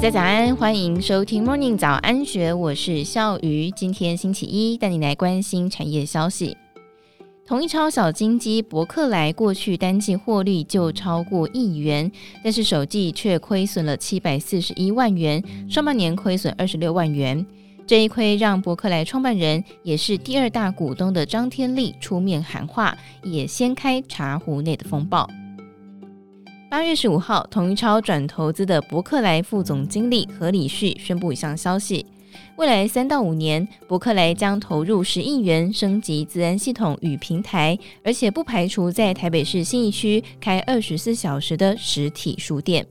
大家早安，欢迎收听 Morning 早安学，我是笑鱼。今天星期一，带你来关心产业消息。同一超小金鸡博克莱过去单季获利就超过亿元，但是首季却亏损了七百四十一万元，上半年亏损二十六万元。这一亏让博克莱创办人也是第二大股东的张天利出面喊话，也掀开茶壶内的风暴。八月十五号，同一超转投资的伯克莱副总经理何礼旭宣布一项消息。未来三到五年，伯克莱将投入十亿元升级自然系统与平台，而且不排除在台北市信义区开二十四小时的实体书店。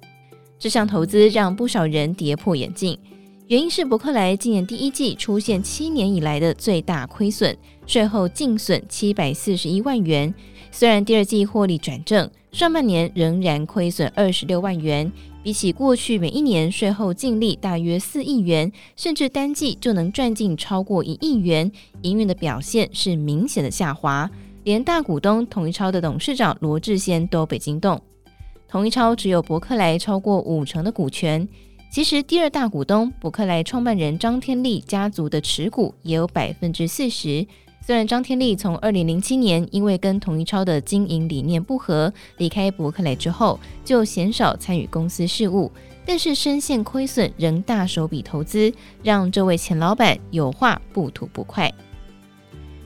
这项投资让不少人跌破眼镜，原因是伯克莱今年第一季出现七年以来的最大亏损，税后净损七百四十一万元。虽然第二季获利转正，上半年仍然亏损二十六万元。比起过去每一年税后净利大约四亿元，甚至单季就能赚进超过一亿元，营运的表现是明显的下滑。连大股东统一超的董事长罗志先都被惊动。统一超只有伯克莱超过五成的股权，其实第二大股东伯克莱创办人张天利家族的持股也有百分之四十。虽然张天利从二零零七年因为跟统一超的经营理念不合离开伯克莱之后，就鲜少参与公司事务，但是深陷亏损仍大手笔投资，让这位前老板有话不吐不快。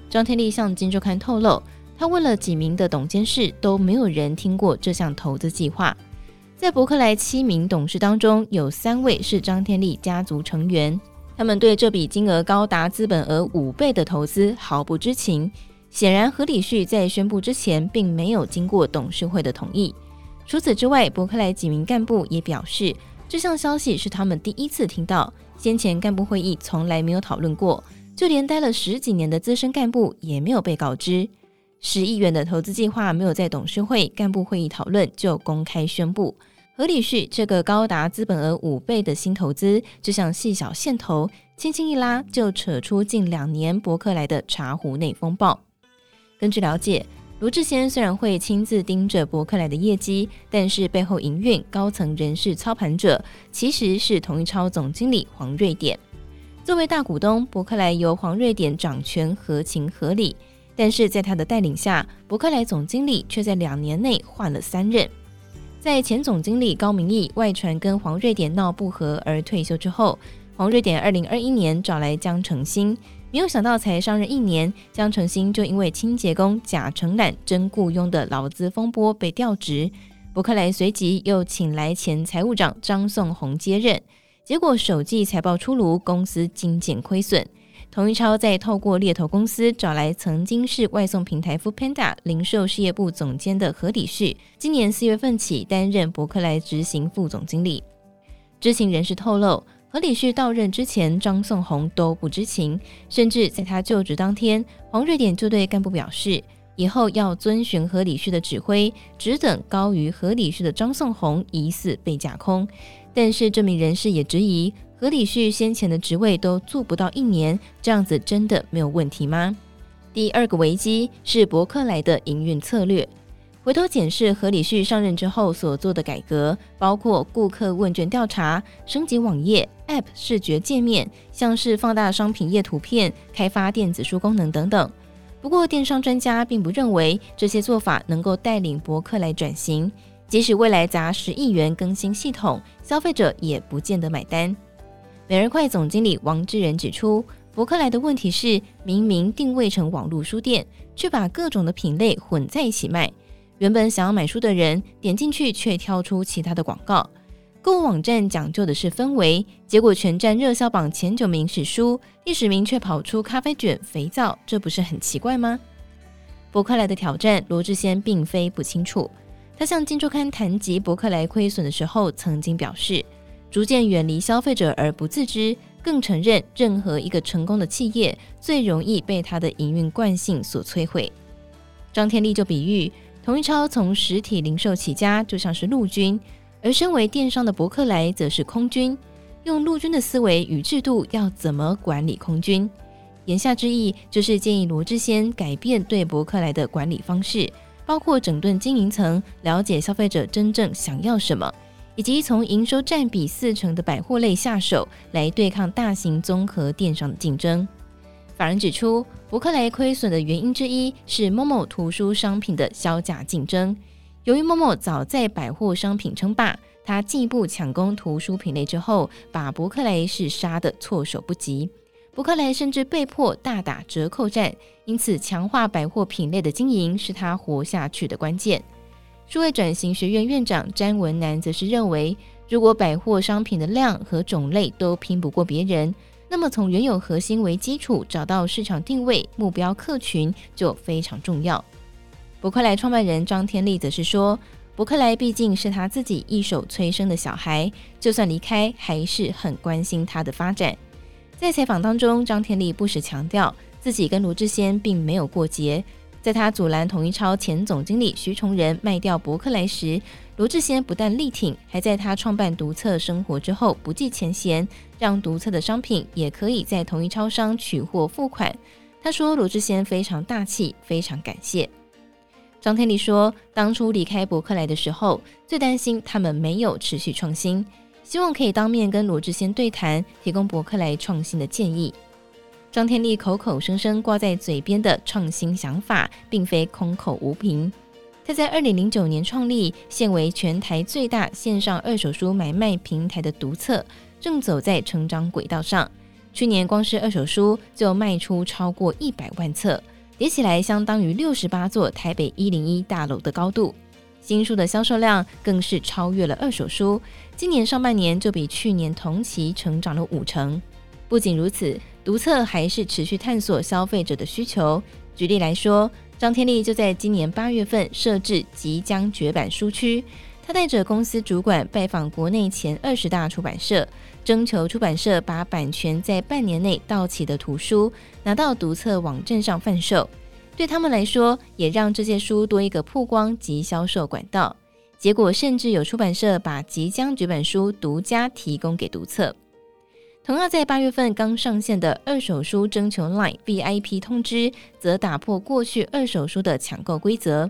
张天利向《金周刊》透露，他问了几名的董监事，都没有人听过这项投资计划。在伯克莱七名董事当中，有三位是张天利家族成员。他们对这笔金额高达资本额五倍的投资毫不知情。显然，何礼旭在宣布之前并没有经过董事会的同意。除此之外，伯克莱几名干部也表示，这项消息是他们第一次听到，先前干部会议从来没有讨论过，就连待了十几年的资深干部也没有被告知。十亿元的投资计划没有在董事会干部会议讨论就公开宣布。何理旭这个高达资本额五倍的新投资，就像细小线头，轻轻一拉就扯出近两年博客来的茶壶内风暴。根据了解，罗志先虽然会亲自盯着博客来的业绩，但是背后营运、高层人事操盘者其实是同一超总经理黄瑞典。作为大股东，博客来由黄瑞典掌权合情合理，但是在他的带领下，博客来总经理却在两年内换了三任。在前总经理高明义外传跟黄瑞典闹不和而退休之后，黄瑞典二零二一年找来江成新，没有想到才上任一年，江成新就因为清洁工假承揽真雇佣的劳资风波被调职，伯克莱随即又请来前财务长张颂宏接任，结果首季财报出炉，公司精简亏损。童一超在透过猎头公司找来曾经是外送平台 Foodpanda 零售事业部总监的何礼旭，今年四月份起担任伯克莱执行副总经理。知情人士透露，何礼旭到任之前，张颂红都不知情，甚至在他就职当天，黄瑞典就对干部表示，以后要遵循何礼旭的指挥，只等高于何礼旭的张颂红疑似被架空。但是这名人士也质疑。何礼旭先前的职位都做不到一年，这样子真的没有问题吗？第二个危机是博客来的营运策略。回头检视何礼旭上任之后所做的改革，包括顾客问卷调查、升级网页、App 视觉界面，像是放大商品页图片、开发电子书功能等等。不过，电商专家并不认为这些做法能够带领博客来转型，即使未来砸十亿元更新系统，消费者也不见得买单。美人快总经理王志仁指出，博客来的问题是，明明定位成网络书店，却把各种的品类混在一起卖。原本想要买书的人点进去，却挑出其他的广告。购物网站讲究的是氛围，结果全站热销榜前九名是书，第十名却跑出咖啡卷、肥皂，这不是很奇怪吗？博客来的挑战，罗志先并非不清楚。他向《金周刊》谈及博客来亏损的时候，曾经表示。逐渐远离消费者而不自知，更承认任何一个成功的企业最容易被它的营运惯性所摧毁。张天利就比喻，童一超从实体零售起家，就像是陆军，而身为电商的伯克莱则是空军。用陆军的思维与制度，要怎么管理空军？言下之意就是建议罗志先改变对伯克莱的管理方式，包括整顿经营层，了解消费者真正想要什么。以及从营收占比四成的百货类下手，来对抗大型综合电商的竞争。法人指出，伯克莱亏损的原因之一是 Momo 图书商品的削价竞争。由于 Momo 早在百货商品称霸，他进一步抢攻图书品类之后，把博客来是杀得措手不及。博客来甚至被迫大打折扣战，因此强化百货品类的经营是他活下去的关键。数位转型学院院长詹文南则是认为，如果百货商品的量和种类都拼不过别人，那么从原有核心为基础，找到市场定位、目标客群就非常重要。博客来创办人张天利则是说，博客来毕竟是他自己一手催生的小孩，就算离开，还是很关心他的发展。在采访当中，张天利不时强调自己跟罗志先并没有过节。在他阻拦统一超前总经理徐崇仁卖掉博克莱时，罗志先不但力挺，还在他创办独册生活之后不计前嫌，让独册的商品也可以在统一超商取货付款。他说罗志先非常大气，非常感谢。张天利说，当初离开博克莱的时候，最担心他们没有持续创新，希望可以当面跟罗志先对谈，提供博克莱创新的建议。张天利口口声声挂在嘴边的创新想法，并非空口无凭。他在二零零九年创立，现为全台最大线上二手书买卖平台的独册，正走在成长轨道上。去年光是二手书就卖出超过一百万册，叠起来相当于六十八座台北一零一大楼的高度。新书的销售量更是超越了二手书，今年上半年就比去年同期成长了五成。不仅如此，独册还是持续探索消费者的需求。举例来说，张天利就在今年八月份设置即将绝版书区，他带着公司主管拜访国内前二十大出版社，征求出版社把版权在半年内到期的图书拿到独册网站上贩售。对他们来说，也让这些书多一个曝光及销售管道。结果，甚至有出版社把即将绝版书独家提供给独册。同样在八月份刚上线的二手书征求 Line VIP 通知，则打破过去二手书的抢购规则。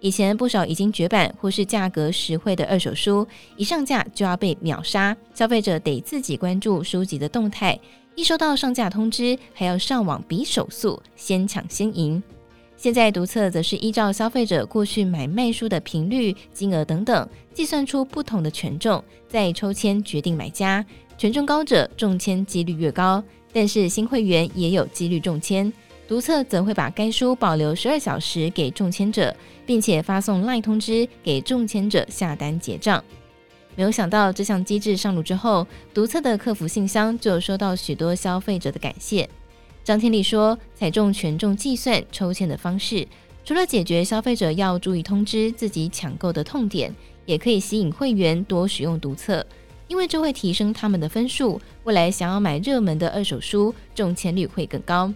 以前不少已经绝版或是价格实惠的二手书，一上架就要被秒杀，消费者得自己关注书籍的动态，一收到上架通知，还要上网比手速，先抢先赢。现在独册则是依照消费者过去买卖书的频率、金额等等，计算出不同的权重，再抽签决定买家。权重高者中签几率越高，但是新会员也有几率中签。独册则会把该书保留十二小时给中签者，并且发送 LINE 通知给中签者下单结账。没有想到这项机制上路之后，独册的客服信箱就收到许多消费者的感谢。张天利说，采用权重计算抽签的方式，除了解决消费者要注意通知自己抢购的痛点，也可以吸引会员多使用独册。因为这会提升他们的分数，未来想要买热门的二手书，中签率会更高。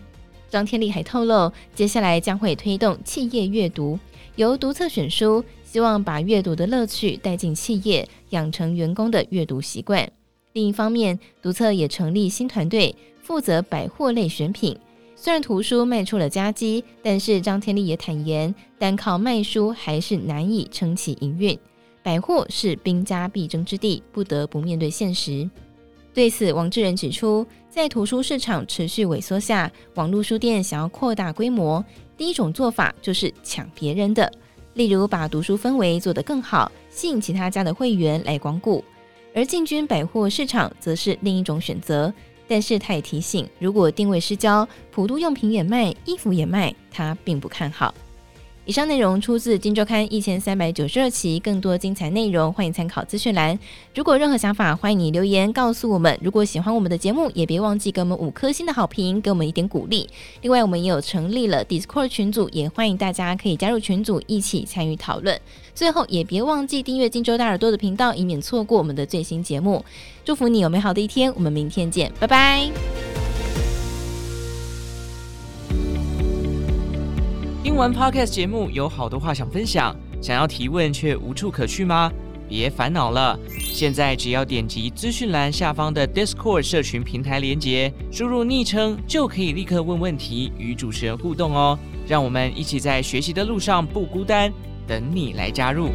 张天利还透露，接下来将会推动企业阅读，由独册选书，希望把阅读的乐趣带进企业，养成员工的阅读习惯。另一方面，独册也成立新团队，负责百货类选品。虽然图书卖出了佳绩，但是张天利也坦言，单靠卖书还是难以撑起营运。百货是兵家必争之地，不得不面对现实。对此，王志仁指出，在图书市场持续萎缩下，网络书店想要扩大规模，第一种做法就是抢别人的，例如把读书氛围做得更好，吸引其他家的会员来光顾。而进军百货市场则是另一种选择。但是他也提醒，如果定位失焦，普度用品也卖，衣服也卖，他并不看好。以上内容出自《金周刊》一千三百九十二期，更多精彩内容欢迎参考资讯栏。如果有任何想法，欢迎你留言告诉我们。如果喜欢我们的节目，也别忘记给我们五颗星的好评，给我们一点鼓励。另外，我们也有成立了 Discord 群组，也欢迎大家可以加入群组一起参与讨论。最后，也别忘记订阅《金周大耳朵》的频道，以免错过我们的最新节目。祝福你有美好的一天，我们明天见，拜拜。听完 Podcast 节目，有好多话想分享，想要提问却无处可去吗？别烦恼了，现在只要点击资讯栏下方的 Discord 社群平台连接，输入昵称就可以立刻问问题，与主持人互动哦。让我们一起在学习的路上不孤单，等你来加入。